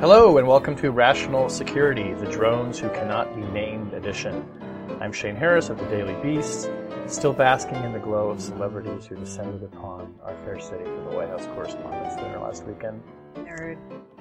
Hello, and welcome to Rational Security, the Drones Who Cannot Be Named edition. I'm Shane Harris of the Daily Beast, still basking in the glow of celebrities who descended upon our fair city for the White House Correspondents' Dinner last weekend. Nerd.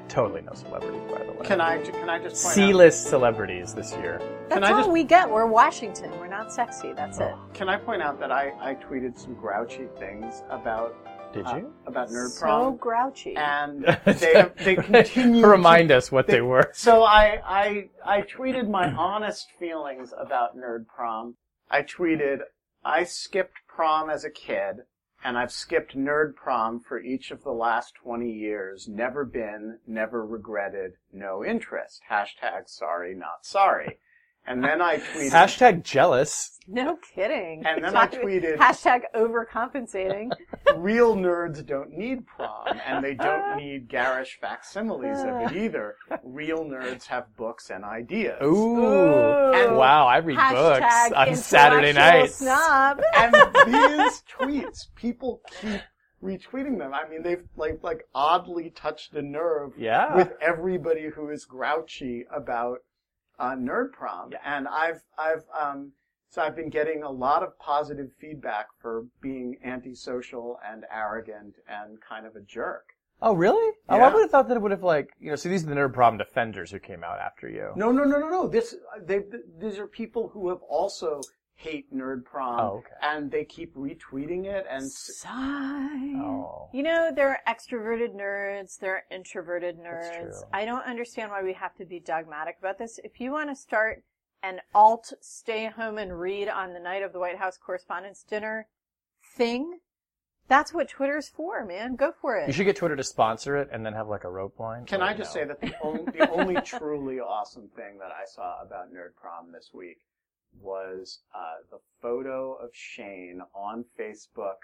Totally no celebrities, by the way. Can I can I just point out? C-list celebrities this year. That's I all just- we get. We're Washington. We're not sexy. That's oh. it. Can I point out that I, I tweeted some grouchy things about Did uh, you? about nerd So prom, grouchy. and they they continue Remind to, us what they, were. So I I I tweeted my honest feelings about nerd prom. I tweeted I skipped prom as a kid, and I've skipped nerd prom for each of the last twenty years. Never been, never regretted, no interest. Hashtag sorry not sorry. And then I tweeted. Hashtag jealous. no kidding. And then I tweeted- hashtag overcompensating. real nerds don't need prom, and they don't need garish facsimiles of it either. Real nerds have books and ideas. Ooh. And- wow, I read books on Saturday intellectual nights. Snob. And these tweets, people keep retweeting them. I mean, they've like like oddly touched a nerve Yeah. with everybody who is grouchy about uh, nerd prom. And I've I've um so I've been getting a lot of positive feedback for being antisocial and arrogant and kind of a jerk. Oh, really? Oh, I would have thought that it would have like you know. See, these are the nerd problem defenders who came out after you. No, no, no, no, no. This they these are people who have also hate nerd prom, Oh, okay. and they keep retweeting it and. Sigh. Oh. You know, there are extroverted nerds, there are introverted That's nerds. true. I don't understand why we have to be dogmatic about this. If you want to start an alt stay home and read on the night of the White House Correspondents' Dinner thing, that's what Twitter's for, man. Go for it. You should get Twitter to sponsor it and then have like a rope line. Can I just no? say that the only, the only truly awesome thing that I saw about nerd prom this week was uh, the photo of Shane on Facebook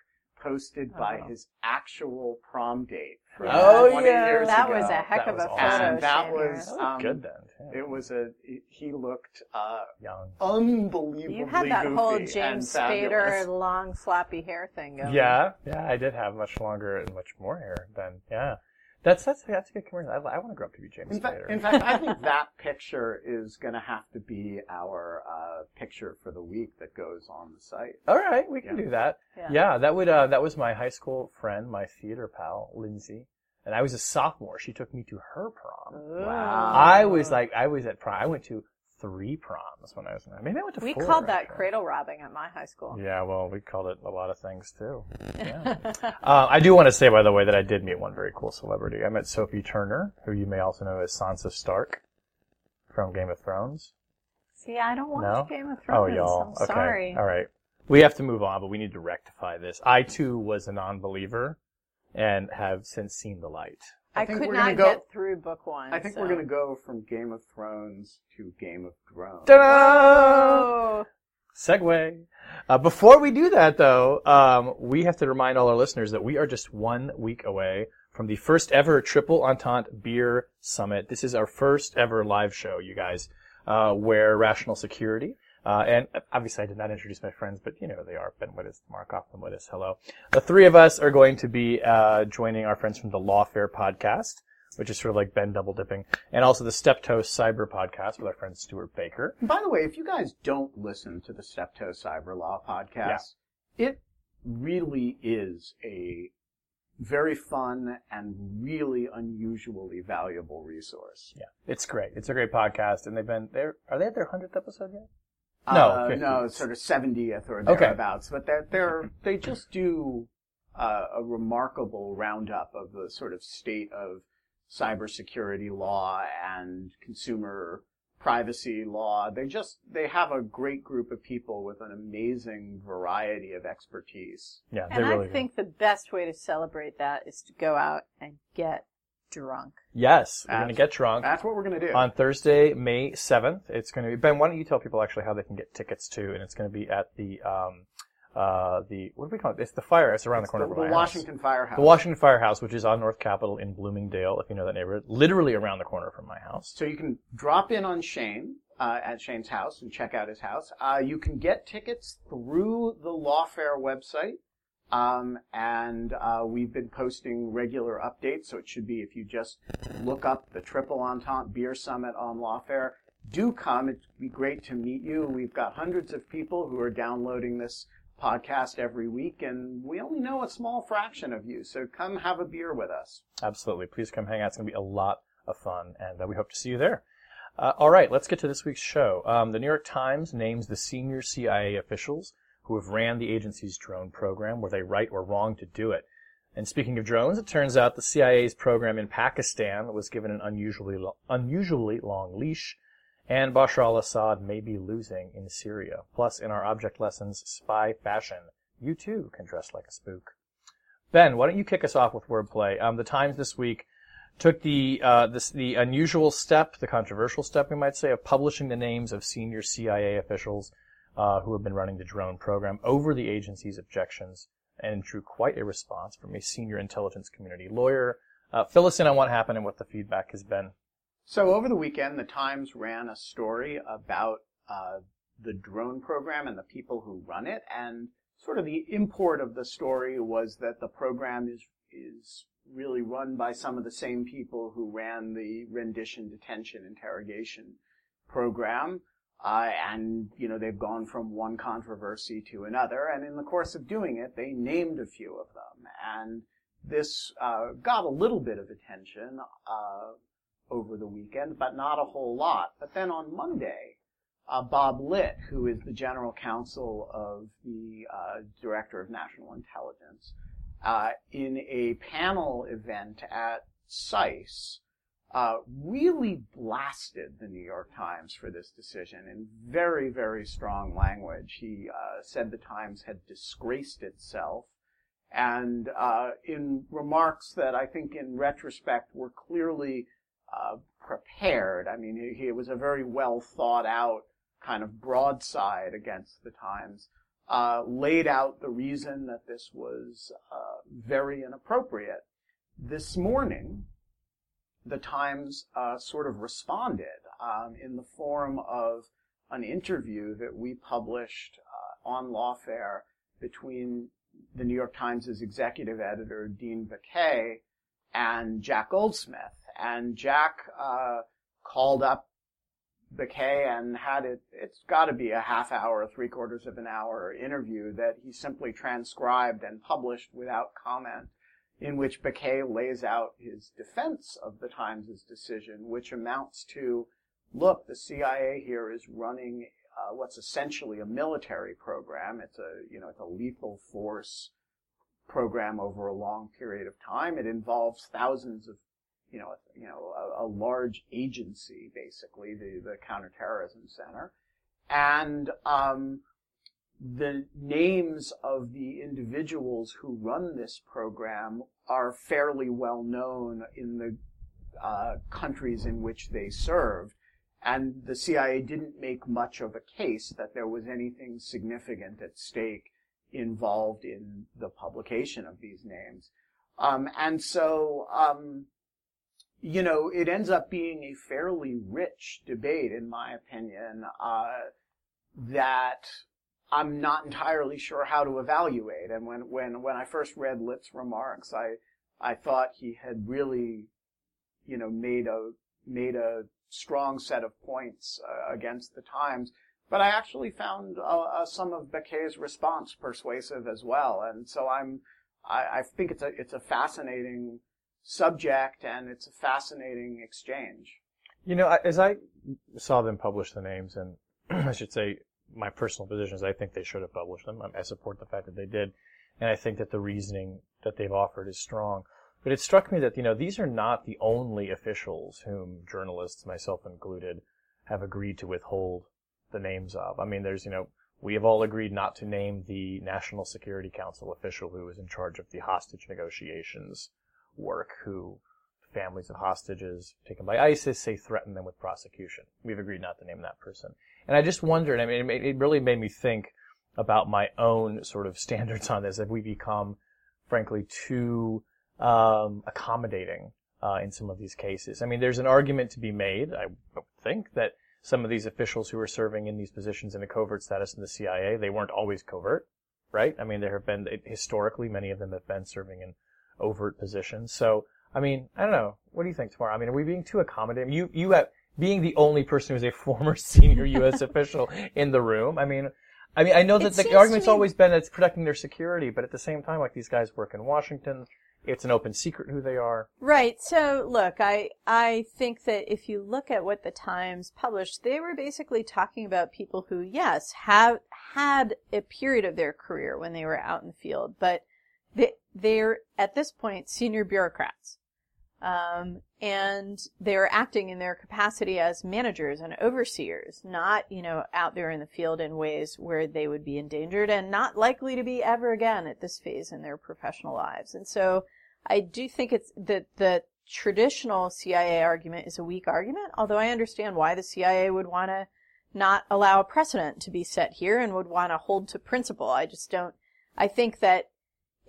posted by Oh. his actual prom date from Oh, yeah. years that ago. was a heck That of a photo. awesome. And that Shane was- here. Um, good then. too. It was a he looked uh, young. unbelievably You had that goofy whole James fabulous. Spader long floppy hair thing going. Yeah, yeah, I did have much longer and much more hair then. yeah. That's that's that's a good commercial. I, I want to grow up to be James In fact, Spader. in fact, I think that picture is going to have to be our uh, picture for the week that goes on the site. All right, we can Yeah. do that. Yeah. Yeah, that would uh, that was my high school friend, my theater pal, Lindsay, and I was a sophomore. She took me to her prom. Wow. I was like, I was at prom. I went to three proms when I was. Maybe I went to. We four, called that actually. cradle robbing at my high school. Yeah, well, we called it a lot of things too. Yeah. uh, I do want to say, by the way, that I did meet one very cool celebrity. I met Sophie Turner, who you may also know as Sansa Stark from Game of Thrones. See, I don't watch No? Game of Thrones. Oh, Thrones. y'all. I'm okay. sorry. All right. We have to move on, but we need to rectify this. I too was a non-believer and have since seen the light. I, I think could we're gonna not go- get through book one. I think so. we're going to go from Game of Thrones to Game of Drones. Oh, segue. Uh, before we do that, though, um, we have to remind all our listeners that we are just one week away from the first ever Triple Entente Beer Summit. This is our first ever live show, you guys, uh, where Rational Security, uh, and obviously I did not introduce my friends, but you know who they are. Ben Wittes, Mark Cofman Wittes, hello. The three of us are going to be uh, joining our friends from the Lawfare podcast, which is sort of like Ben double dipping, and also the Steptoe Cyber podcast with our friend Stewart Baker. By the way, if you guys don't listen to the Steptoe Cyber Law podcast, it really is a very fun and really unusually valuable resource. Yeah, it's great. It's a great podcast, and they've been there. Are they at their hundredth episode yet? No, uh, no, sort of seventieth or Okay. thereabouts. But they're they're they just do uh, a remarkable roundup of the sort of state of cybersecurity law and consumer privacy law. They just, they have a great group of people with an amazing variety of expertise. Yeah, they And really I do. think the best way to celebrate that is to go out and get drunk. Yes, we're going to get drunk. That's what we're going to do. on Thursday, May 7th. It's going to be, Ben, why don't you tell people actually how they can get tickets to, and it's going to be at the, um, uh, the, what do we call it? It's the fire, it's around the corner the, from the my house. The Washington Firehouse. The Washington Firehouse, which is on North Capitol in Bloomingdale, if you know that neighborhood, literally around the corner from my house. So you can drop in on Shane uh, at Shane's house and check out his house. Uh, you can get tickets through the Lawfare website, um, and uh, we've been posting regular updates. So it should be if you just look up the Triple Entente Beer Summit on Lawfare. Do come; it'd be great to meet you. We've got hundreds of people who are downloading this podcast every week, and we only know a small fraction of you. So come have a beer with us. Absolutely. Please come hang out. It's going to be a lot of fun, and uh, we hope to see you there. Uh, all right, let's get to this week's show. Um, the New York Times names the senior CIA officials who have ran the agency's drone program. Were they right or wrong to do it? And speaking of drones, it turns out the CIA's program in Pakistan was given an unusually lo- unusually long leash, and Bashar al-Assad may be losing in Syria. Plus, in our object lessons spy fashion, you too can dress like a spook. Ben, why don't you kick us off with wordplay? Um, the Times this week took the uh, this, the unusual step, the controversial step, we might say, of publishing the names of senior CIA officials uh, who have been running the drone program over the agency's objections, and drew quite a response from a senior intelligence community lawyer. Uh, fill us in on what happened and what the feedback has been. So over the weekend, the Times ran a story about uh, the drone program and the people who run it, and sort of the import of the story was that the program is is really run by some of the same people who ran the rendition, detention, interrogation program. Uh, and, you know, they've gone from one controversy to another. And in the course of doing it, they named a few of them. And this uh, got a little bit of attention uh, over the weekend, but not a whole lot. But then on Monday, uh, Bob Litt, who is the general counsel of the uh, Director of National Intelligence, uh, in a panel event at SICE, uh, really blasted the New York Times for this decision in very, very strong language. He uh, said the Times had disgraced itself, and uh, in remarks that I think, in retrospect, were clearly uh, prepared. I mean, he, he was a very well thought out kind of broadside against the Times. Uh, laid out the reason that this was uh, very inappropriate. This morning, the Times uh, sort of responded um, in the form of an interview that we published uh, on Lawfare between the New York Times' executive editor, Dean Baquet, and Jack Goldsmith. And Jack uh, called up Baquet and had it, it's got to be a half hour, three quarters of an hour interview that he simply transcribed and published without comment, in which Baquet lays out his defense of the Times' decision, which amounts to, look, the CIA here is running uh, what's essentially a military program. It's a, you know, it's a lethal force program over a long period of time. It involves thousands of you know, you know, a, a, large agency, basically, the, the counterterrorism center. And, um, the names of the individuals who run this program are fairly well known in the, uh, countries in which they served. And the CIA didn't make much of a case that there was anything significant at stake involved in the publication of these names. Um, and so, um, you know, it ends up being a fairly rich debate, in my opinion, uh, that I'm not entirely sure how to evaluate. And when, when, when I first read Litt's remarks, I, I thought he had really, you know, made a, made a strong set of points uh, against the Times. But I actually found uh, uh, some of Baquet's response persuasive as well. And so I'm, I, I think it's a, it's a fascinating subject and it's a fascinating exchange. You know, as I saw them publish the names, and I should say my personal position is I think they should have published them. I support the fact that they did, and I think that the reasoning that they've offered is strong. But it struck me that, you know, these are not the only officials whom journalists, myself included, have agreed to withhold the names of. I mean, there's, you know, we have all agreed not to name the National Security Council official who was in charge of the hostage negotiations work, who families of hostages taken by ISIS say threaten them with prosecution. We've agreed not to name that person. And I just wondered, I mean, it, made, it really made me think about my own sort of standards on this. Have we become, frankly, too um, accommodating uh, in some of these cases? I mean, there's an argument to be made, I think, that some of these officials who are serving in these positions in a covert status in the CIA, they weren't always covert, right? I mean, there have been, historically, many of them have been serving in overt positions. So, I mean, I don't know. What do you think, Tamara? I mean, are we being too accommodating? You, you have, being the only person who's a former senior U.S. official in the room, I mean, I mean, I know that It the argument's me- always been that it's protecting their security, but at the same time, like these guys work in Washington, it's an open secret who they are. Right. So look, I I think that if you look at what the Times published, they were basically talking about people who, yes, have had a period of their career when they were out in the field, but they they're at this point senior bureaucrats. Um, and they're acting in their capacity as managers and overseers, not, you know, out there in the field in ways where they would be endangered and not likely to be ever again at this phase in their professional lives. And so I do think it's that the traditional CIA argument is a weak argument, although I understand why the CIA would want to not allow a precedent to be set here and would want to hold to principle. I just don't, I think that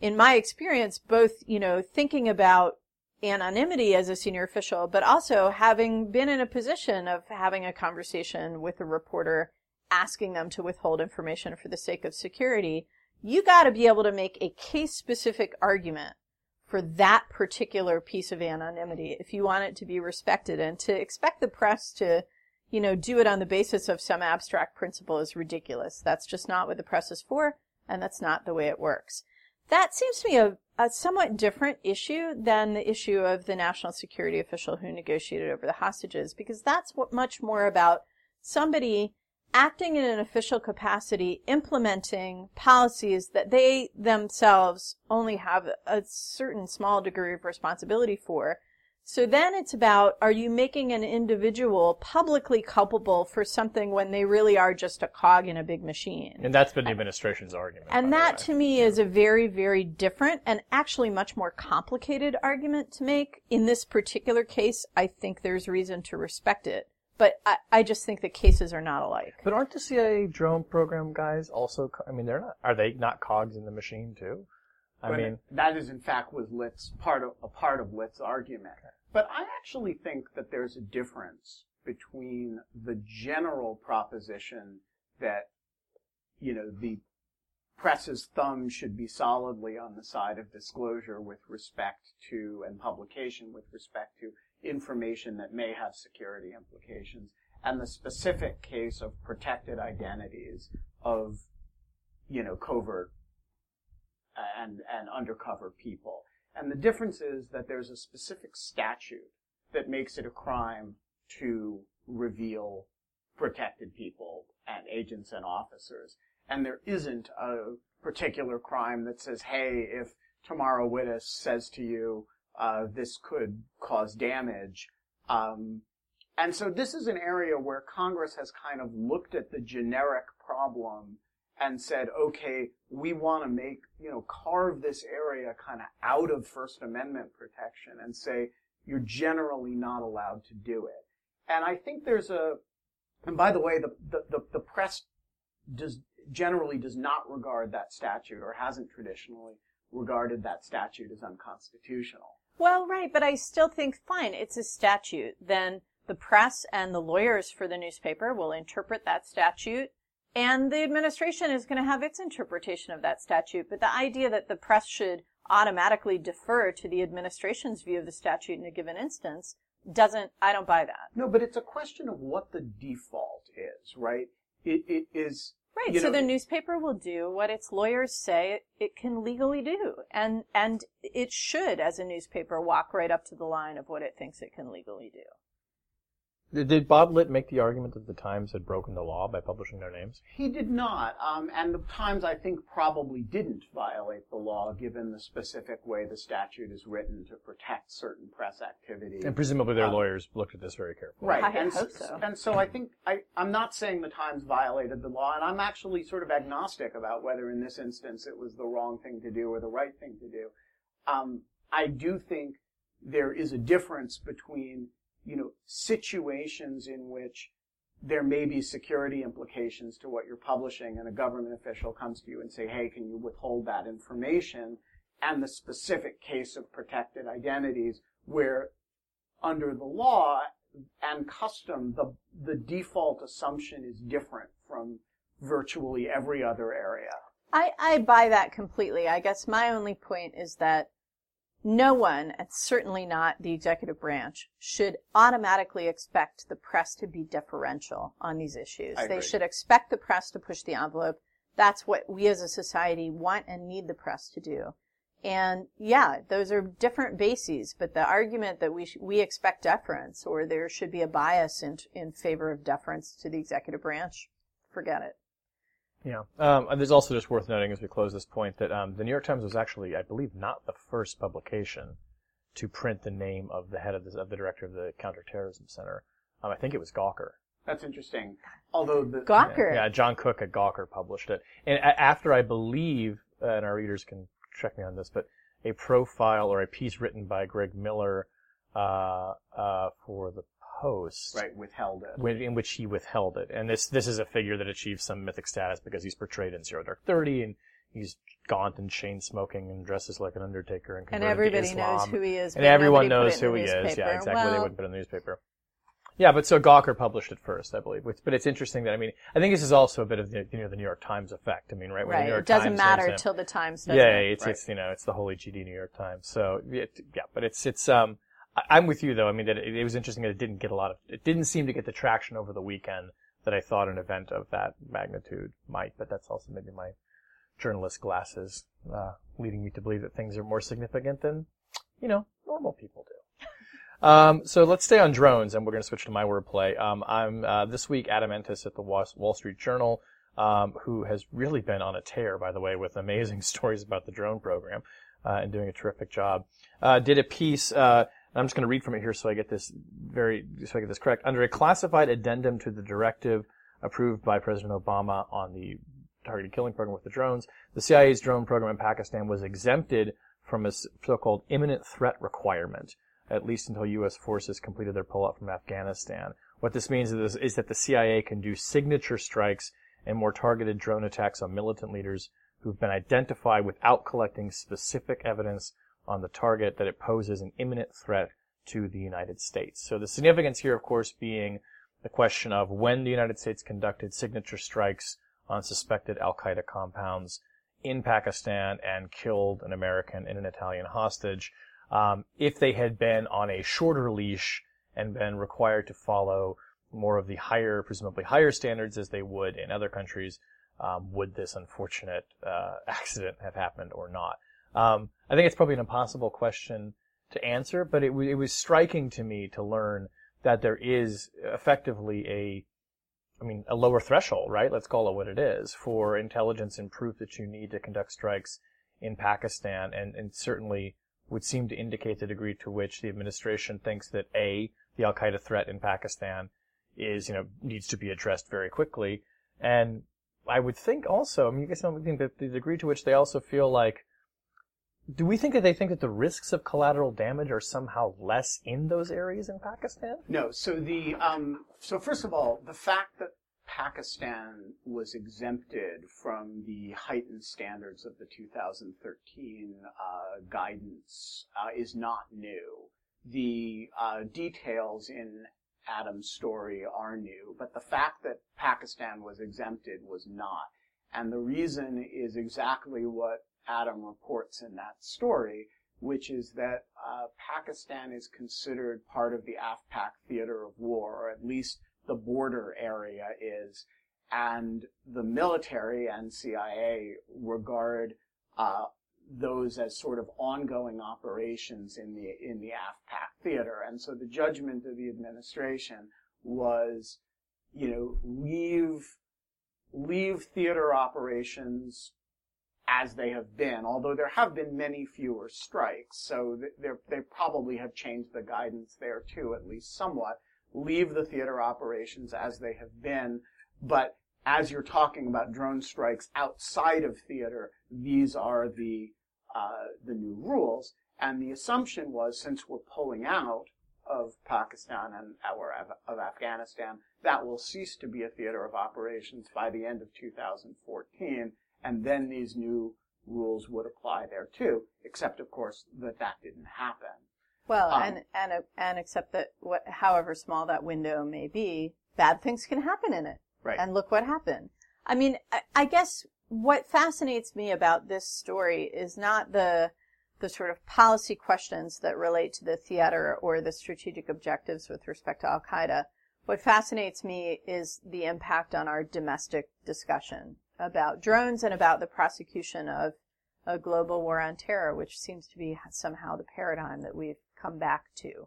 in my experience, both, you know, thinking about anonymity as a senior official, but also having been in a position of having a conversation with a reporter, asking them to withhold information for the sake of security, you got to be able to make a case specific argument for that particular piece of anonymity if you want it to be respected and to expect the press to you know do it on the basis of some abstract principle is ridiculous. That's just not what the press is for and that's not the way it works that seems to me a, a somewhat different issue than the issue of the national security official who negotiated over the hostages because that's what much more about somebody acting in an official capacity, implementing policies that they themselves only have a certain small degree of responsibility for. So then it's about, are you making an individual publicly culpable for something when they really are just a cog in a big machine? And that's been the administration's argument. And that to me is a very, very different and actually much more complicated argument to make. In this particular case, I think there's reason to respect it. But I, I just think the cases are not alike. But aren't the CIA drone program guys also? co- I mean, they're not. Are they not cogs in the machine too? I But mean, that is in fact was Litt's part of a part of Litt's argument. But I actually think that there's a difference between the general proposition that you know the press's thumb should be solidly on the side of disclosure with respect to and publication with respect to information that may have security implications and the specific case of protected identities of you know covert and, and undercover people. And the difference is that there's a specific statute that makes it a crime to reveal protected people and agents and officers. And there isn't a particular crime that says, hey, if Tamara Wittes says to you, uh, this could cause damage, um, and so this is an area where Congress has kind of looked at the generic problem and said, okay, we want to make, you know, carve this area kind of out of First Amendment protection and say, you're generally not allowed to do it. And I think there's a, and by the way, the, the, the, the press does, generally does not regard that statute or hasn't traditionally regarded that statute as unconstitutional. Well, right, but I still think, fine, it's a statute. Then the press and the lawyers for the newspaper will interpret that statute, and the administration is going to have its interpretation of that statute. But the idea that the press should automatically defer to the administration's view of the statute in a given instance doesn't, I don't buy that. No, but it's a question of what the default is, right? It, it is, Right. So know- the newspaper will do what its lawyers say it, it can legally do. And, and it should, as a newspaper, walk right up to the line of what it thinks it can legally do. Did did Bob Litt make the argument that the Times had broken the law by publishing their names? He did not, um, and the Times, I think, probably didn't violate the law, given the specific way the statute is written to protect certain press activity. And presumably their Um, lawyers looked at this very carefully. Right. I and hope so. And so I think I, I'm not saying the Times violated the law, and I'm actually sort of agnostic about whether in this instance it was the wrong thing to do or the right thing to do. Um, I do think there is a difference between, you know, situations in which there may be security implications to what you're publishing and a government official comes to you and say, hey, can you withhold that information? And the specific case of protected identities where under the law and custom, the, the default assumption is different from virtually every other area. I, I buy that completely. I guess my only point is that no one, and certainly not the executive branch, should automatically expect the press to be deferential on these issues. They should expect the press to push the envelope. That's what we as a society want and need the press to do. And yeah, those are different bases, but the argument that we sh- we expect deference or there should be a bias in in favor of deference to the executive branch, forget it. Yeah. Um, and there's also just worth noting as we close this point that um, the New York Times was actually, I believe, not the first publication to print the name of the head of the, of the director of the Counterterrorism Center. Um, I think it was Gawker. That's interesting. Although the Gawker. Yeah, John Cook at Gawker published it. And a- after I believe, uh, and our readers can check me on this, but a profile or a piece written by Greg Miller uh, uh, for the Post, right withheld it. when- in which he withheld it. And this this is a figure that achieves some mythic status because he's portrayed in Zero Dark Thirty, and he's gaunt and chain smoking and dresses like an undertaker and And converted to everybody Islam. knows who he is. And everyone nobody put knows it in who the he is. Yeah, newspaper. exactly. they Well, wouldn't put it in the newspaper. Yeah, but so Gawker published it first, I believe. Which, but it's interesting that I mean, I think this is also a bit of the you know the New York Times effect. I mean, right? When the Right. New York It doesn't Times matter names him- till the Times does yeah, it. it's Right. it's you know it's the holy GD New York Times. So it, yeah, but it's it's um I, I'm with you though. I mean that it, it was interesting that it didn't get a lot of it didn't seem to get the traction over the weekend that I thought an event of that magnitude might. But that's also maybe my journalist glasses uh, leading me to believe that things are more significant than you know normal people do. Um, so let's stay on drones, and we're going to switch to my wordplay. Um, I'm uh, this week Adam Entous at the Wall Wall Street Journal, um, who has really been on a tear, by the way, with amazing stories about the drone program uh, and doing a terrific job. Uh, did a piece. I'm just going to read from it here, so I get this very, so I get this correct. Under a classified addendum to the directive approved by President Obama on the targeted killing program with the drones, the CIA's drone program in Pakistan was exempted from a so-called imminent threat requirement at least until U.S. forces completed their pullout from Afghanistan. What this means is, is that the CIA can do signature strikes and more targeted drone attacks on militant leaders who've been identified without collecting specific evidence on the target that it poses an imminent threat to the United States. So the significance here, of course, being the question of when the United States conducted signature strikes on suspected Al-Qaeda compounds in Pakistan and killed an American and an Italian hostage. Um, if they had been on a shorter leash and been required to follow more of the higher, presumably higher standards as they would in other countries, um, would this unfortunate uh, accident have happened or not? Um, I think it's probably an impossible question to answer, but it, w- it was striking to me to learn that there is effectively a, I mean, a lower threshold, right? Let's call it what it is for intelligence and proof that you need to conduct strikes in Pakistan, and, and certainly would seem to indicate the degree to which the administration thinks that a the Al Qaeda threat in Pakistan is you know needs to be addressed very quickly, and I would think also, I mean, you guys don't think that the degree to which they also feel like. Do we think that they think that the risks of collateral damage are somehow less in those areas in Pakistan? No. So the um, so first of all, the fact that Pakistan was exempted from the heightened standards of the 2013 uh, guidance uh, is not new. The uh, details in Adam's story are new, but the fact that Pakistan was exempted was not. And the reason is exactly what Adam reports in that story, which is that uh, Pakistan is considered part of the AfPak theater of war, or at least the border area is, and the military and CIA regard uh, those as sort of ongoing operations in the in the AfPak theater, and so the judgment of the administration was, you know, leave, leave theater operations as they have been, although there have been many fewer strikes, so they probably have changed the guidance there too, at least somewhat. Leave the theater operations as they have been, but as you're talking about drone strikes outside of theater, these are the uh, the new rules. And the assumption was, since we're pulling out of Pakistan and or of Afghanistan, that will cease to be a theater of operations by the end of 2014, and then these new rules would apply there too. Except, of course, that that didn't happen. Well, um, and and and except that what, however small that window may be, bad things can happen in it. Right. And look what happened. I mean, I, I guess what fascinates me about this story is not the the sort of policy questions that relate to the theater or the strategic objectives with respect to Al Qaeda. What fascinates me is the impact on our domestic discussion about drones and about the prosecution of a global war on terror, which seems to be somehow the paradigm that we've come back to.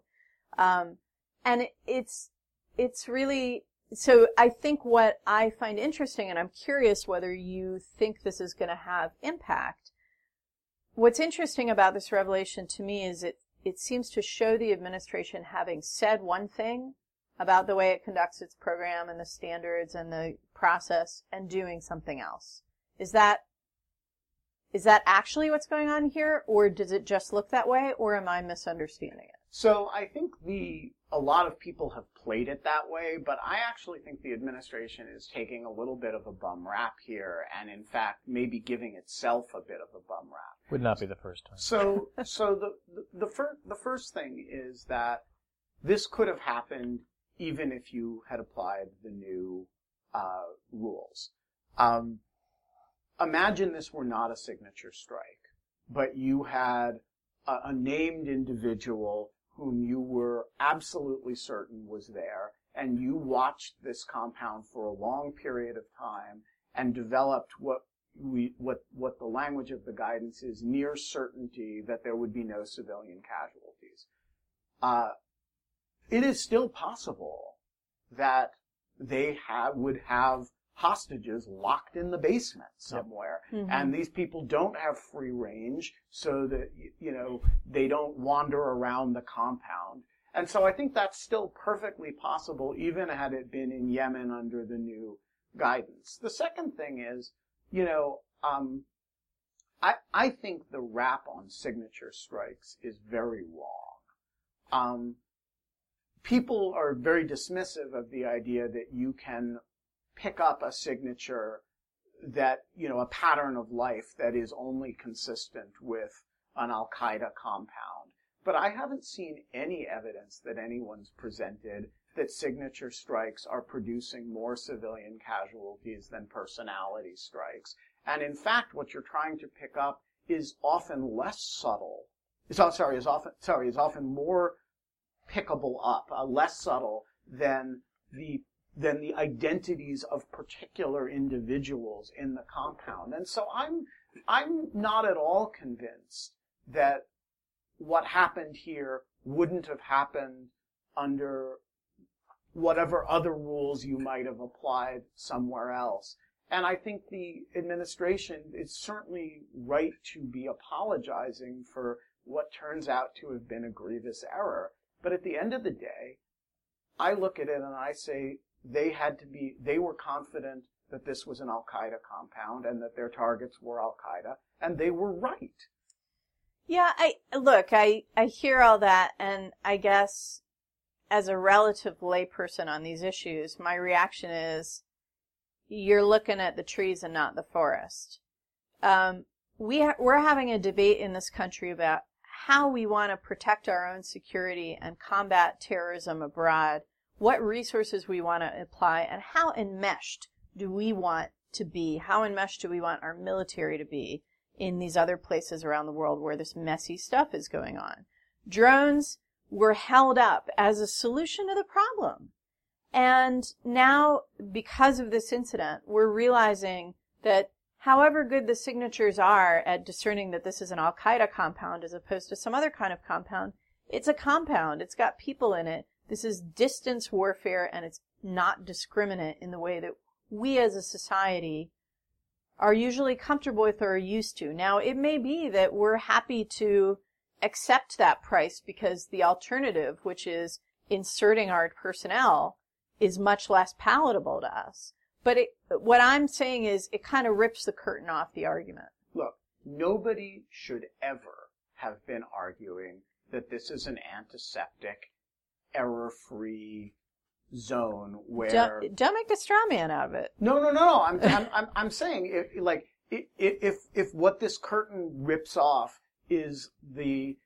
Um, and it, it's it's really so I think what I find interesting, and I'm curious whether you think this is going to have impact. What's interesting about this revelation to me is it, it seems to show the administration having said one thing about the way it conducts its program and the standards and the process and doing something else. Is that is that actually what's going on here or does it just look that way or am I misunderstanding it? So I think the a lot of people have played it that way, but I actually think the administration is taking a little bit of a bum rap here, and in fact, maybe giving itself a bit of a bum rap. Would not be the first time. So, so the the, the first the first thing is that this could have happened even if you had applied the new uh, rules. Um, imagine this were not a signature strike, but you had a, a named individual whom you were absolutely certain was there, and you watched this compound for a long period of time and developed what we, what, what the language of the guidance is near certainty that there would be no civilian casualties. Uh, it is still possible that they have, would have hostages locked in the basement somewhere. Yep. Mm-hmm. And these people don't have free range so that, you know, they don't wander around the compound. And so I think that's still perfectly possible even had it been in Yemen under the new guidance. The second thing is, you know, um, I, I think the rap on signature strikes is very wrong. Um, people are very dismissive of the idea that you can pick up a signature that, you know, a pattern of life that is only consistent with an Al Qaeda compound. But I haven't seen any evidence that anyone's presented that signature strikes are producing more civilian casualties than personality strikes. And in fact, what you're trying to pick up is often less subtle. Is, oh, sorry, is often, sorry, is often more pickable up, uh, less subtle than the than the identities of particular individuals in the compound. And so I'm, I'm not at all convinced that what happened here wouldn't have happened under whatever other rules you might have applied somewhere else. And I think the administration is certainly right to be apologizing for what turns out to have been a grievous error. But at the end of the day, I look at it and I say, they had to be, they were confident that this was an Al Qaeda compound and that their targets were Al Qaeda, and they were right. Yeah, I look, I I hear all that, and I guess as a relative layperson on these issues, my reaction is you're looking at the trees and not the forest. Um, we ha- we're having a debate in this country about how we want to protect our own security and combat terrorism abroad what resources we want to apply, and how enmeshed do we want to be? How enmeshed do we want our military to be in these other places around the world where this messy stuff is going on? Drones were held up as a solution to the problem. And now, because of this incident, we're realizing that however good the signatures are at discerning that this is an Al Qaeda compound as opposed to some other kind of compound, it's a compound. It's got people in it This is distance warfare and it's not discriminate in the way that we as a society are usually comfortable with or are used to. Now, it may be that we're happy to accept that price because the alternative, which is inserting our personnel, is much less palatable to us. But it, what I'm saying is it kind of rips the curtain off the argument. Look, nobody should ever have been arguing that this is an antiseptic, error-free zone where Don't, don't make a straw man out of it. No, no, no, no. I'm, I'm, I'm, I'm saying, if, like, i- i- if, if what this curtain rips off is the,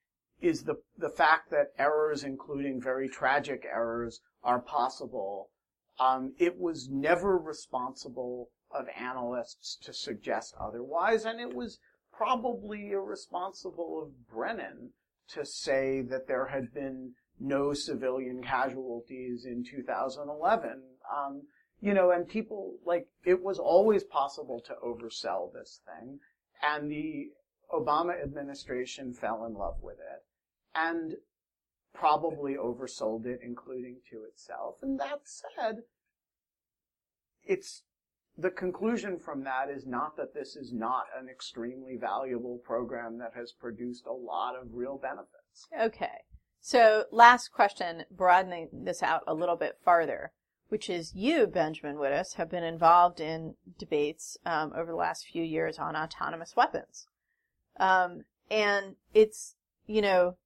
is the, the fact that errors, including very tragic errors, are possible, um, it was never responsible of analysts to suggest otherwise, and it was probably irresponsible of Brennan to say that there had been no civilian casualties in 2011. Um, you know, and people, like, it was always possible to oversell this thing, and the Obama administration fell in love with it, and probably oversold it, including to itself. And that said, it's, the conclusion from that is not that this is not an extremely valuable program that has produced a lot of real benefits. Okay. So last question, broadening this out a little bit farther, which is you, Benjamin Wittes, have been involved in debates um, over the last few years on autonomous weapons. Um, and it's, you know,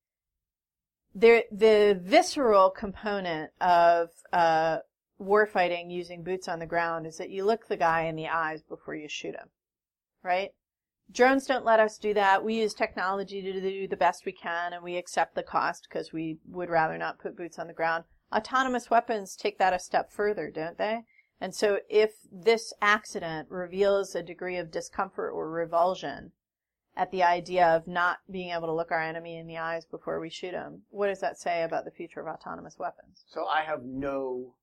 there, the visceral component of uh, warfighting using boots on the ground is that you look the guy in the eyes before you shoot him, right? Drones don't let us do that. We use technology to do the best we can, and we accept the cost because we would rather not put boots on the ground. Autonomous weapons take that a step further, don't they? And so if this accident reveals a degree of discomfort or revulsion at the idea of not being able to look our enemy in the eyes before we shoot him, what does that say about the future of autonomous weapons? So I have no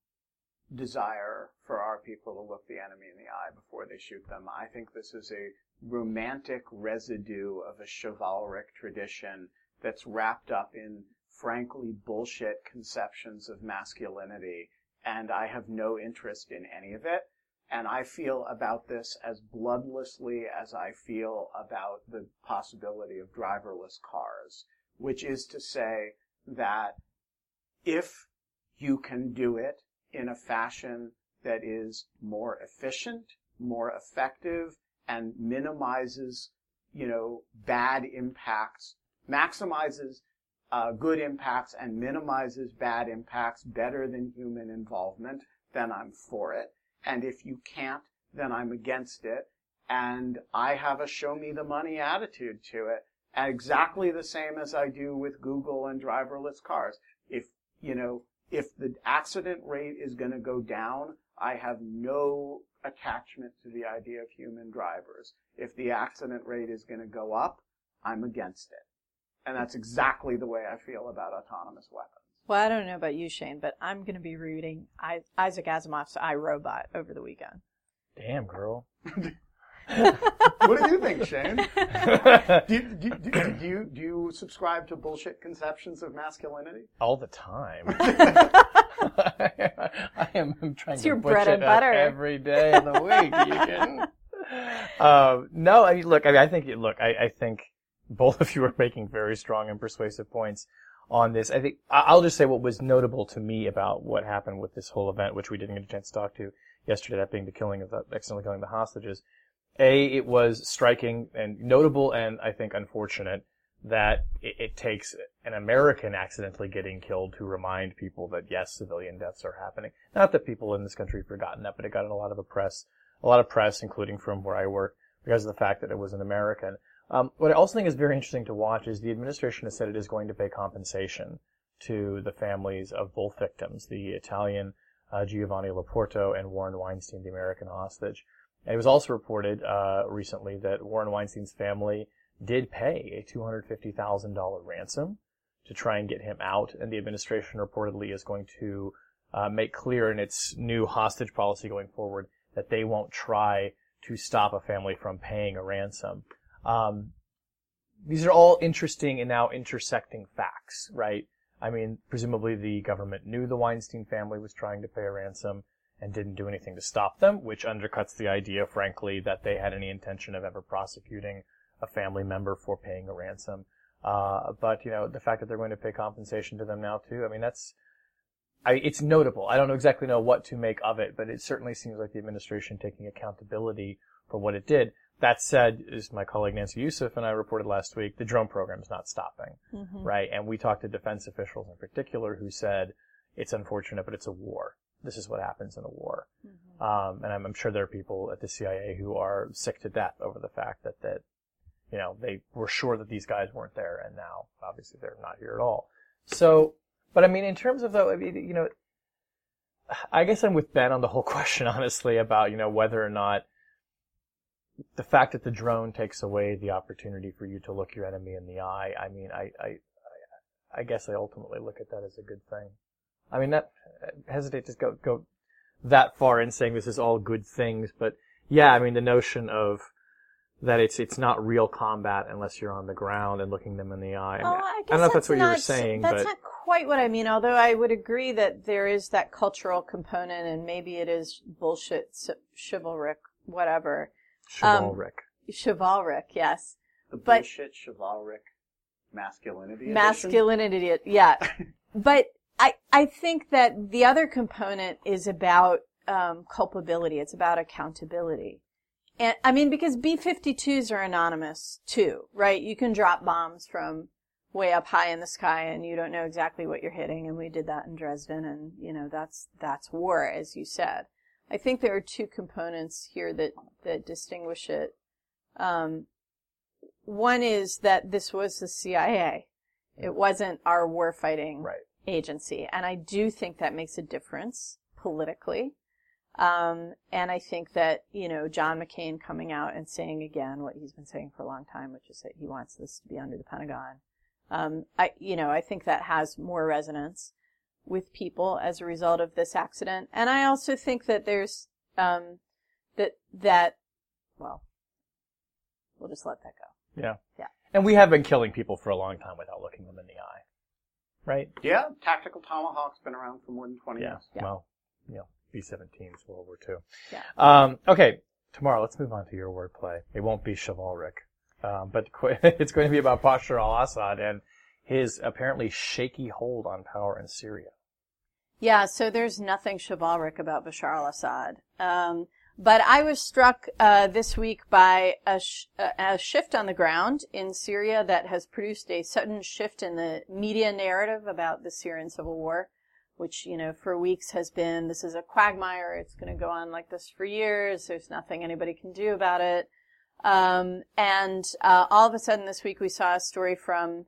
desire for our people to look the enemy in the eye before they shoot them. I think this is a romantic residue of a chivalric tradition that's wrapped up in frankly bullshit conceptions of masculinity, and I have no interest in any of it. And I feel about this as bloodlessly as I feel about the possibility of driverless cars, which is to say that if you can do it in a fashion that is more efficient, more effective, and minimizes, you know, bad impacts, maximizes uh, good impacts and minimizes bad impacts better than human involvement, then I'm for it. And if you can't, then I'm against it. And I have a show me the money attitude to it, exactly the same as I do with Google and driverless cars. If, you know, if the accident rate is going to go down, I have no attachment to the idea of human drivers. If the accident rate is going to go up, I'm against it. And that's exactly the way I feel about autonomous weapons. Well, I don't know about you, Shane, but I'm going to be reading I- Isaac Asimov's I, Robot over the weekend. Damn, girl. what do you think, Shane? Do you, do, you- do, do you do you subscribe to bullshit conceptions of masculinity? All the time. I am I'm trying It's to your bread and butter. every day of the week. You kidding? Um, no, I mean, look, I, mean, I think, look, I, I think both of you are making very strong and persuasive points on this. I think I'll just say what was notable to me about what happened with this whole event, which we didn't get a chance to talk to yesterday, that being the killing of the accidentally killing the hostages. A, it was striking and notable, and I think unfortunate that it, it takes an American accidentally getting killed to remind people that yes, civilian deaths are happening. Not that people in this country have forgotten that, but it got in a lot of the press, a lot of press, including from where I work, because of the fact that it was an American. Um, what I also think is very interesting to watch is the administration has said it is going to pay compensation to the families of both victims, the Italian uh, Giovanni Lo Porto and Warren Weinstein, the American hostage. And it was also reported uh, recently that Warren Weinstein's family did pay a $250,000 ransom to try and get him out, and the administration reportedly is going to uh, make clear in its new hostage policy going forward that they won't try to stop a family from paying a ransom. Um, these are all interesting and now intersecting facts, right? I mean, presumably the government knew the Weinstein family was trying to pay a ransom and didn't do anything to stop them, which undercuts the idea, frankly, that they had any intention of ever prosecuting a family member for paying a ransom. Uh, but you know, the fact that they're going to pay compensation to them now too, I mean, that's, I, it's notable. I don't exactly know what to make of it, but it certainly seems like the administration taking accountability for what it did. That said, as my colleague Nancy Youssef and I reported last week, the drone program is not stopping, Mm-hmm. right? And we talked to defense officials in particular who said it's unfortunate, but it's a war. This is what happens in a war. Mm-hmm. Um, and I'm, I'm sure there are people at the CIA who are sick to death over the fact that, that, you know, they were sure that these guys weren't there and now obviously they're not here at all. So, but I mean, in terms of though, I mean, you know, I guess I'm with Ben on the whole question, honestly, about, you know, whether or not the fact that the drone takes away the opportunity for you to look your enemy in the eye. I mean, I, I, I, I guess I ultimately look at that as a good thing. I mean, that, I hesitate to go, go that far in saying this is all good things, but yeah, I mean, the notion of that it's, it's not real combat unless you're on the ground and looking them in the eye. I, mean, Oh, I, guess don't know if that's what you were not- saying, That's but not quite what I mean. Although I would agree that there is that cultural component, and maybe it is bullshit, chivalric, whatever, chivalric. chivalric. Yes, The But- bullshit chivalric masculinity. edition. masculinity. Yeah, but I I think that the other component is about um, culpability. It's about accountability. And I mean, because B-52s are anonymous too, right? You can drop bombs from way up high in the sky and you don't know exactly what you're hitting. And we did that in Dresden and, you know, that's, that's war, as you said. I think there are two components here that, that distinguish it. Um, one is that this was the CIA. It wasn't our warfighting Right. agency. And I do think that makes a difference politically. Um, and I think that, you know, John McCain coming out and saying again what he's been saying for a long time, which is that he wants this to be under the Pentagon. Um, I, you know, I think that has more resonance with people as a result of this accident. And I also think that there's, um, that, that, well, we'll just let that go. Yeah. Yeah. And we have been killing people for a long time without looking them in the eye. Right? Yeah, tactical tomahawk's been around for more than 20 Yeah. years. Yeah. Well, you know, B-17s, World War II. Yeah. Um, okay. Tamara, let's move on to your wordplay. It won't be chivalric. Um, but qu- it's going to be about Bashar al-Assad and his apparently shaky hold on power in Syria. Yeah, so there's nothing chivalric about Bashar al-Assad. Um, but I was struck uh, this week by a, sh- a shift on the ground in Syria that has produced a sudden shift in the media narrative about the Syrian civil war, which you know for weeks has been this is a quagmire. It's going to go on like this for years. There's nothing anybody can do about it. Um, and uh, all of a sudden this week we saw a story from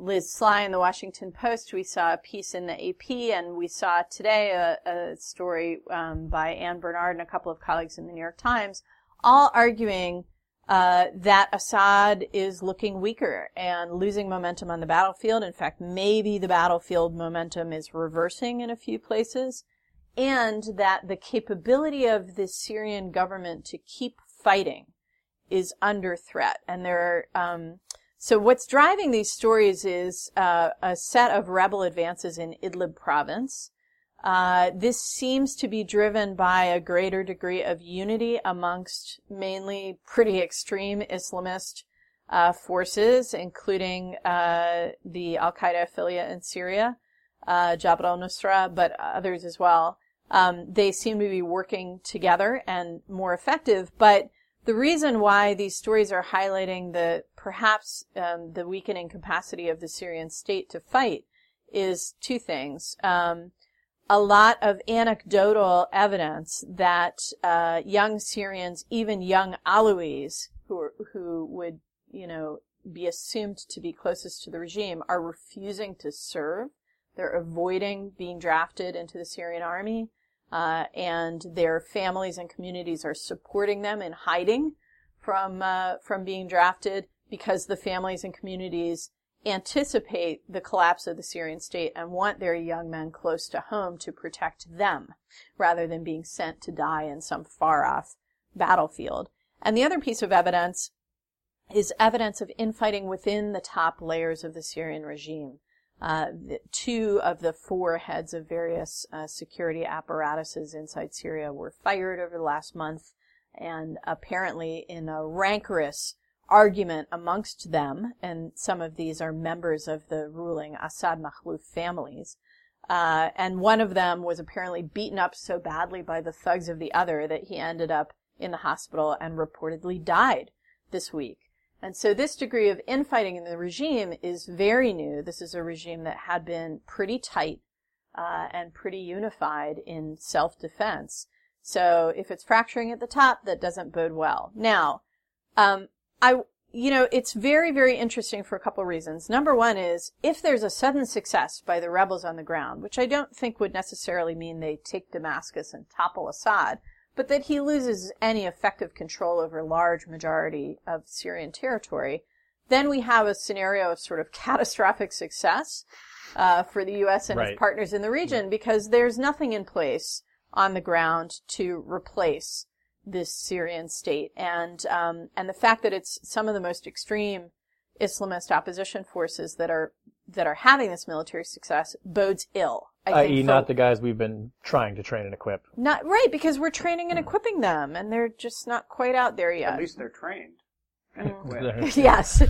Liz Sly in the Washington Post. We saw a piece in the AP, and we saw today a, a story um, by Anne Barnard and a couple of colleagues in the New York Times, all arguing uh, that Assad is looking weaker and losing momentum on the battlefield. In fact, maybe the battlefield momentum is reversing in a few places, and that the capability of the Syrian government to keep fighting is under threat. And there are um, so what's driving these stories is uh, a set of rebel advances in Idlib province. Uh, this seems to be driven by a greater degree of unity amongst mainly pretty extreme Islamist uh, forces, including uh, the Al Qaeda affiliate in Syria, uh, Jabhat al-Nusra, but others as well. Um, they seem to be working together and more effective, but the reason why these stories are highlighting the perhaps um, the weakening capacity of the Syrian state to fight is two things. Um, a lot of anecdotal evidence that uh, young Syrians, even young Alawis, who are, who would you know be assumed to be closest to the regime, are refusing to serve. They're avoiding being drafted into the Syrian army. Uh, and their families and communities are supporting them in hiding from uh, from being drafted because the families and communities anticipate the collapse of the Syrian state and want their young men close to home to protect them rather than being sent to die in some far off battlefield. And the other piece of evidence is evidence of infighting within the top layers of the Syrian regime. Uh, two of the four heads of various uh, security apparatuses inside Syria were fired over the last month, and apparently in a rancorous argument amongst them, and some of these are members of the ruling Assad Makhlouf families. Uh, and one of them was apparently beaten up so badly by the thugs of the other that he ended up in the hospital and reportedly died this week. And so this degree of infighting in the regime is very new. This is a regime that had been pretty tight uh, and pretty unified in self-defense. So if it's fracturing at the top, that doesn't bode well. Now, um, I, you know, it's very, very interesting for a couple reasons. Number one is if there's a sudden success by the rebels on the ground, which I don't think would necessarily mean they take Damascus and topple Assad, but that he loses any effective control over a large majority of Syrian territory, then we have a scenario of sort of catastrophic success uh, for the U.S. and Right. its partners in the region because there's nothing in place on the ground to replace this Syrian state, and um, and the fact that it's some of the most extreme Islamist opposition forces that are that are having this military success bodes ill. I think i.e., for- not the guys we've been trying to train and equip. not right because we're training and equipping them, and they're just not quite out there yet. At least they're trained. And yes,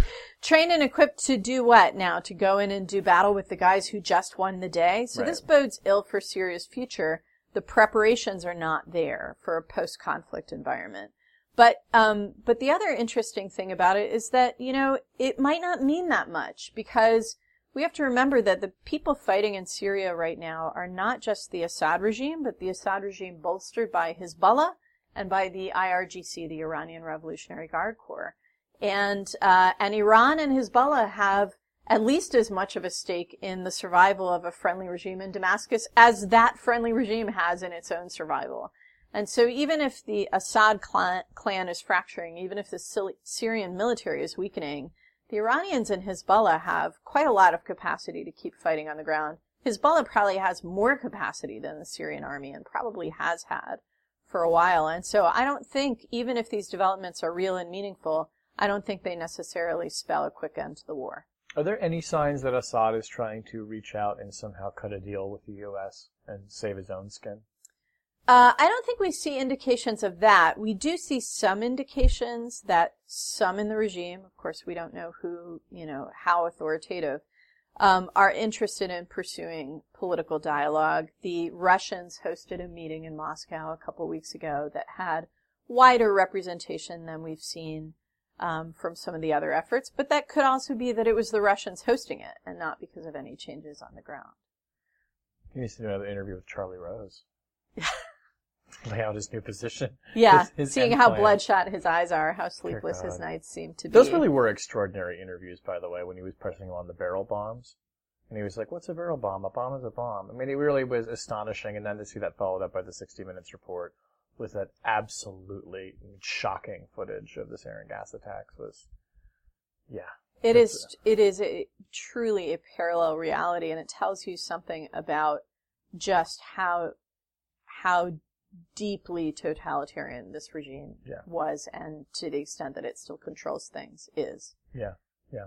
trained and equipped to do what now? To go in and do battle with the guys who just won the day. So Right. this bodes ill for Syria's future. The preparations are not there for a post-conflict environment. But um, but the other interesting thing about it is that you know it might not mean that much because we have to remember that the people fighting in Syria right now are not just the Assad regime, but the Assad regime bolstered by Hezbollah and by the IRGC, the Iranian Revolutionary Guard Corps. And uh, and Iran and Hezbollah have at least as much of a stake in the survival of a friendly regime in Damascus as that friendly regime has in its own survival. And so even if the Assad clan, clan is fracturing, even if the Syrian military is weakening, the Iranians and Hezbollah have quite a lot of capacity to keep fighting on the ground. Hezbollah probably has more capacity than the Syrian army and probably has had for a while. And so I don't think, even if these developments are real and meaningful, I don't think they necessarily spell a quick end to the war. Are there any signs that Assad is trying to reach out and somehow cut a deal with the U.S. and save his own skin? Uh, I don't think we see indications of that. We do see some indications that some in the regime, of course, we don't know who, you know, how authoritative, um, are interested in pursuing political dialogue. The Russians hosted a meeting in Moscow a couple weeks ago that had wider representation than we've seen um, from some of the other efforts, but that could also be that it was the Russians hosting it and not because of any changes on the ground. He needs to do another interview with Charlie Rose. Lay out his new position. Yeah, His- his seeing how plan. bloodshot his eyes are, how sleepless his nights seem to be. Those really were extraordinary interviews, by the way, when he was pressing on the barrel bombs. And he was like, what's a barrel bomb? A bomb is a bomb. I mean, it really was astonishing. And then to see that followed up by the 60 Minutes report with that absolutely shocking footage of the sarin gas attacks was, yeah. It's, is. It is a, truly a parallel reality, and it tells you something about just how how deeply totalitarian this regime Yeah. was, and to the extent that it still controls things, is. Yeah, yeah.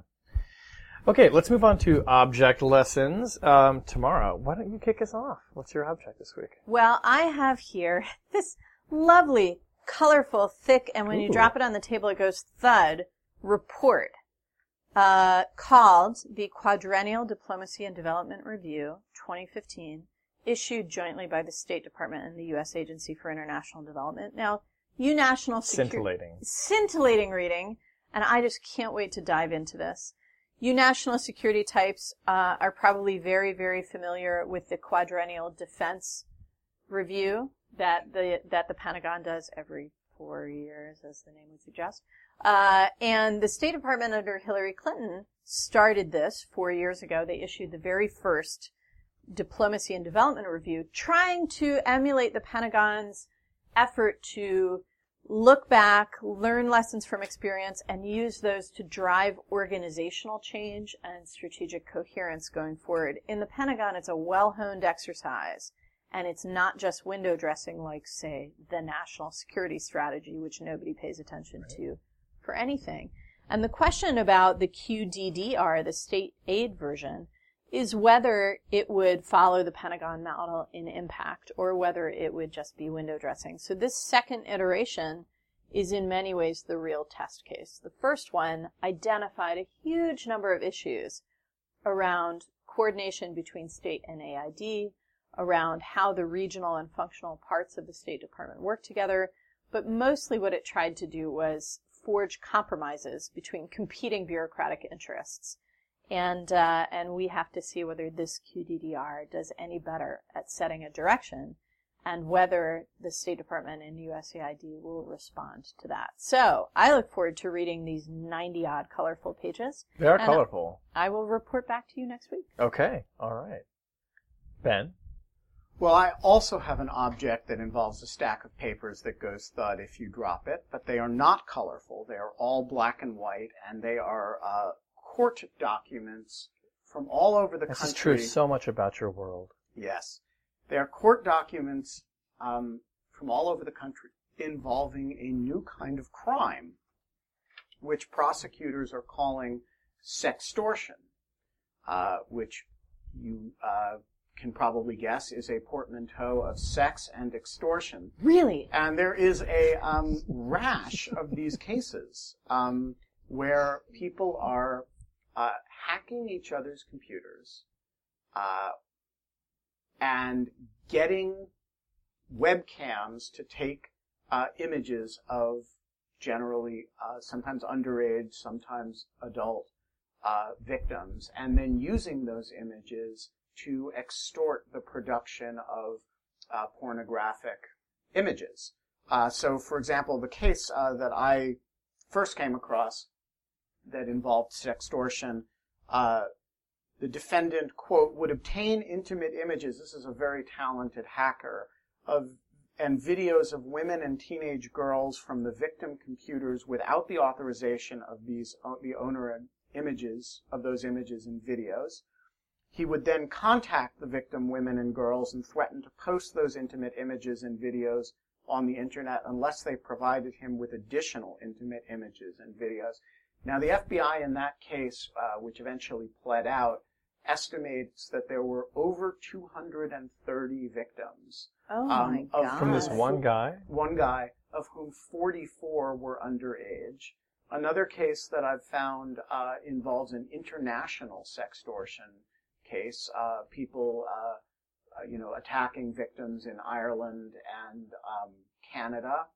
Okay, let's move on to object lessons. Um, Tamara, why don't you kick us off? What's your object this week? Well, I have here this lovely, colorful, thick, and when you drop it on the table, it goes thud report uh, called the Quadrennial Diplomacy and Development Review 2015, issued jointly by the State Department and the U.S. Agency for International Development. Now, you national security Scintillating. scintillating reading, and I just can't wait to dive into this. You national security types uh, are probably very, very familiar with the quadrennial defense review that the that the Pentagon does every four years, as the name would suggest. Uh, and the State Department under Hillary Clinton started this four years ago. They issued the very first diplomacy and development review, trying to emulate the Pentagon's effort to look back, learn lessons from experience, and use those to drive organizational change and strategic coherence going forward. In the Pentagon, it's a well-honed exercise, and it's not just window dressing like, say, the national security strategy, which nobody pays attention to for anything. And the question about the QDDR, the state aid version, is whether it would follow the Pentagon model in impact or whether it would just be window dressing. So this second iteration is in many ways the real test case. The first one identified a huge number of issues around coordination between state and AID, around how the regional and functional parts of the State Department work together, but mostly what it tried to do was forge compromises between competing bureaucratic interests and uh, and we have to see whether this QDDR does any better at setting a direction, and whether the State Department and USAID will respond to that. So I look forward to reading these ninety odd colorful pages. They are colorful. I will report back to you next week. Okay. All right. Ben. Well, I also have an object that involves a stack of papers that goes thud if you drop it, but they are not colorful. They are all black and white, and they are uh, court documents from all over the This country. is true so much about your world. Yes. They are court documents um, from all over the country involving a new kind of crime, which prosecutors are calling sextortion, uh, which you uh, can probably guess is a portmanteau of sex and extortion. Really? And there is a um, rash of these cases um, where people are uh, hacking each other's computers uh, and getting webcams to take uh, images of generally uh, sometimes underage, sometimes adult uh, victims, and then using those images to extort the production of uh, pornographic images. Uh, so, for example, the case uh, that I first came across that involved sextortion, uh, the defendant, quote, would obtain intimate images, this is a very talented hacker, of and videos of women and teenage girls from the victim computers without the authorization of these the owner and images of those images and videos. He would then contact the victim women and girls and threaten to post those intimate images and videos on the internet unless they provided him with additional intimate images and videos. Now, the FBI in that case, uh, which eventually pled out, estimates that there were over 230 victims. Oh Um, my of- god! From this one guy. One guy, of whom 44 were underage. Another case that I've found uh, involves an international sextortion case. Uh, people, uh, uh, you know, attacking victims in Ireland and um, Canada.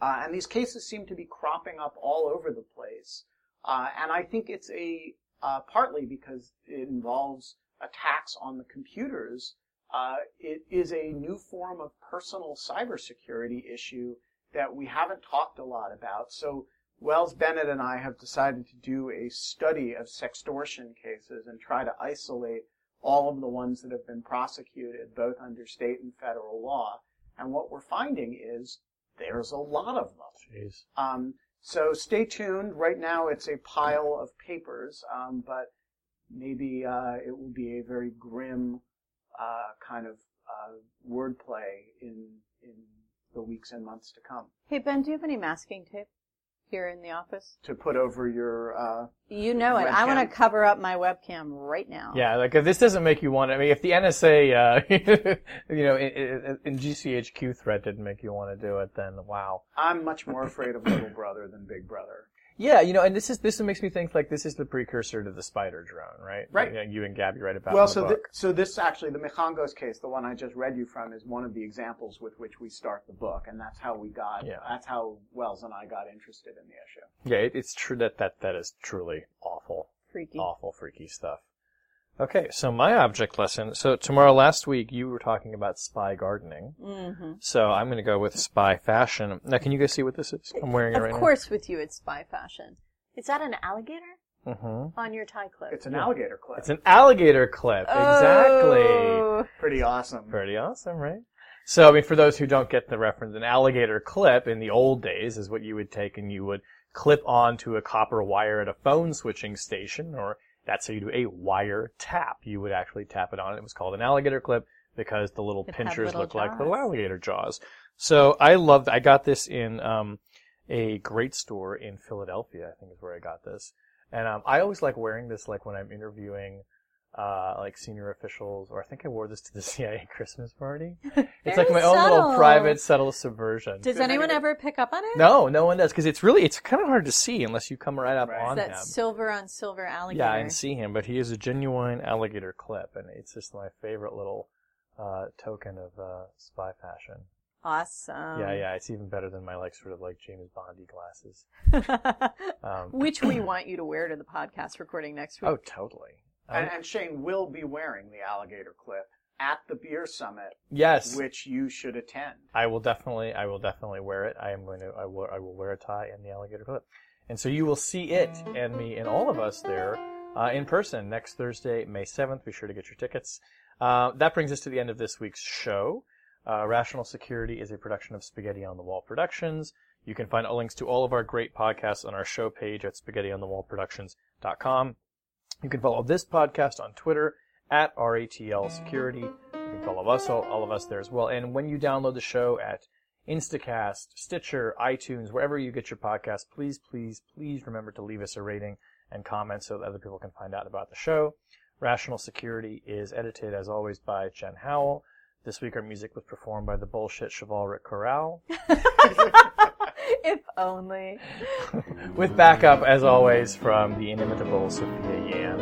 Uh, and these cases seem to be cropping up all over the place. Uh, and I think it's a uh, partly because it involves attacks on the computers. Uh, it is a new form of personal cybersecurity issue that we haven't talked a lot about. So Wells Bennett and I have decided to do a study of sextortion cases and try to isolate all of the ones that have been prosecuted, both under state and federal law. And what we're finding is there's a lot of them. Jeez. Um, so stay tuned. Right now, it's a pile of papers, um, but maybe uh, it will be a very grim uh, kind of uh, wordplay in in the weeks and months to come. Hey Ben, do you have any masking tape here in the office? To put over your uh, You know it. I want to cover up my webcam right now. Yeah, like if this doesn't make you want to, I mean, if the NSA, uh, you know, in, in, in GCHQ threat didn't make you want to do it, then wow. I'm much more afraid of Little Brother than Big Brother. Yeah, you know, and this is this makes me think like this is the precursor to the spider drone, right? Right. You, know, you and Gabby write about. Well, in the so book. th- so this actually the Mijangos case, the one I just read you from, is one of the examples with which we start the book, and that's how we got. Yeah. That's how Wells and I got interested in the issue. yeah, it, it's true that that that is truly awful. Freaky. awful freaky stuff. Okay, so my object lesson. So Tamara, last week, you were talking about spy gardening. Mm-hmm. So I'm going to go with spy fashion. Now, can you guys see what this is? I'm wearing it right Of course, with you, it's spy fashion. Is that an alligator. Mm-hmm. on your tie clip? It's an alligator clip. It's an alligator clip. Exactly. Oh. pretty awesome. Pretty awesome, right? So, I mean, for those who don't get the reference, an alligator clip in the old days is what you would take and you would clip onto a copper wire at a phone switching station, or that's how you do a wire tap. You would actually tap it on. It was called an alligator clip because the little It pinchers look like little alligator jaws. So I loved, I got this in, um, a great store in Philadelphia, I think is where I got this. And, um, I always like wearing this like when I'm interviewing, uh, like senior officials, or I think I wore this to the CIA Christmas party. It's like my own little subtle. private, subtle subversion. Does anyone anyone- ever pick up on it? No, no one does because it's really it's kind of hard to see unless you come right up Right. on That him. silver on silver alligator. Yeah, and see him, but he is a genuine alligator clip, and it's just my favorite little uh, token of uh, spy fashion. Awesome. yeah, yeah, it's even better than my like sort of like James Bondy glasses. Um, Which we want you to wear to the podcast recording next week. oh, totally. And, and Shane will be wearing the alligator clip at the beer summit, yes, which you should attend. I will definitely, I will definitely wear it. I am going to, I will, I will wear a tie and the alligator clip, and so you will see it and me and all of us there uh, in person next Thursday, May seventh. Be sure to get your tickets. Uh, that brings us to the end of this week's show. Uh, Rational Security is a production of Spaghetti on the Wall Productions. You can find links to all of our great podcasts on our show page at spaghettionthewallproductions.com. You can follow this podcast on Twitter at RATL Security. You can follow us, all, all of us there as well. And when you download the show at Instacast, Stitcher, iTunes, wherever you get your podcast, please, please, please remember to leave us a rating and comment so that other people can find out about the show. Rational Security is edited, as always, by Jen Howell. This week our music was performed by the Bullshit Chivalric Chorale. if only. with backup, as always, from the inimitable Sophia Yan.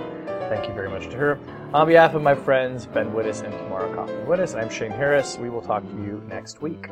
Thank you very much to her. On behalf of my friends Ben Wittes and Tamara Cofman Wittes, I'm Shane Harris. We will talk to you next week.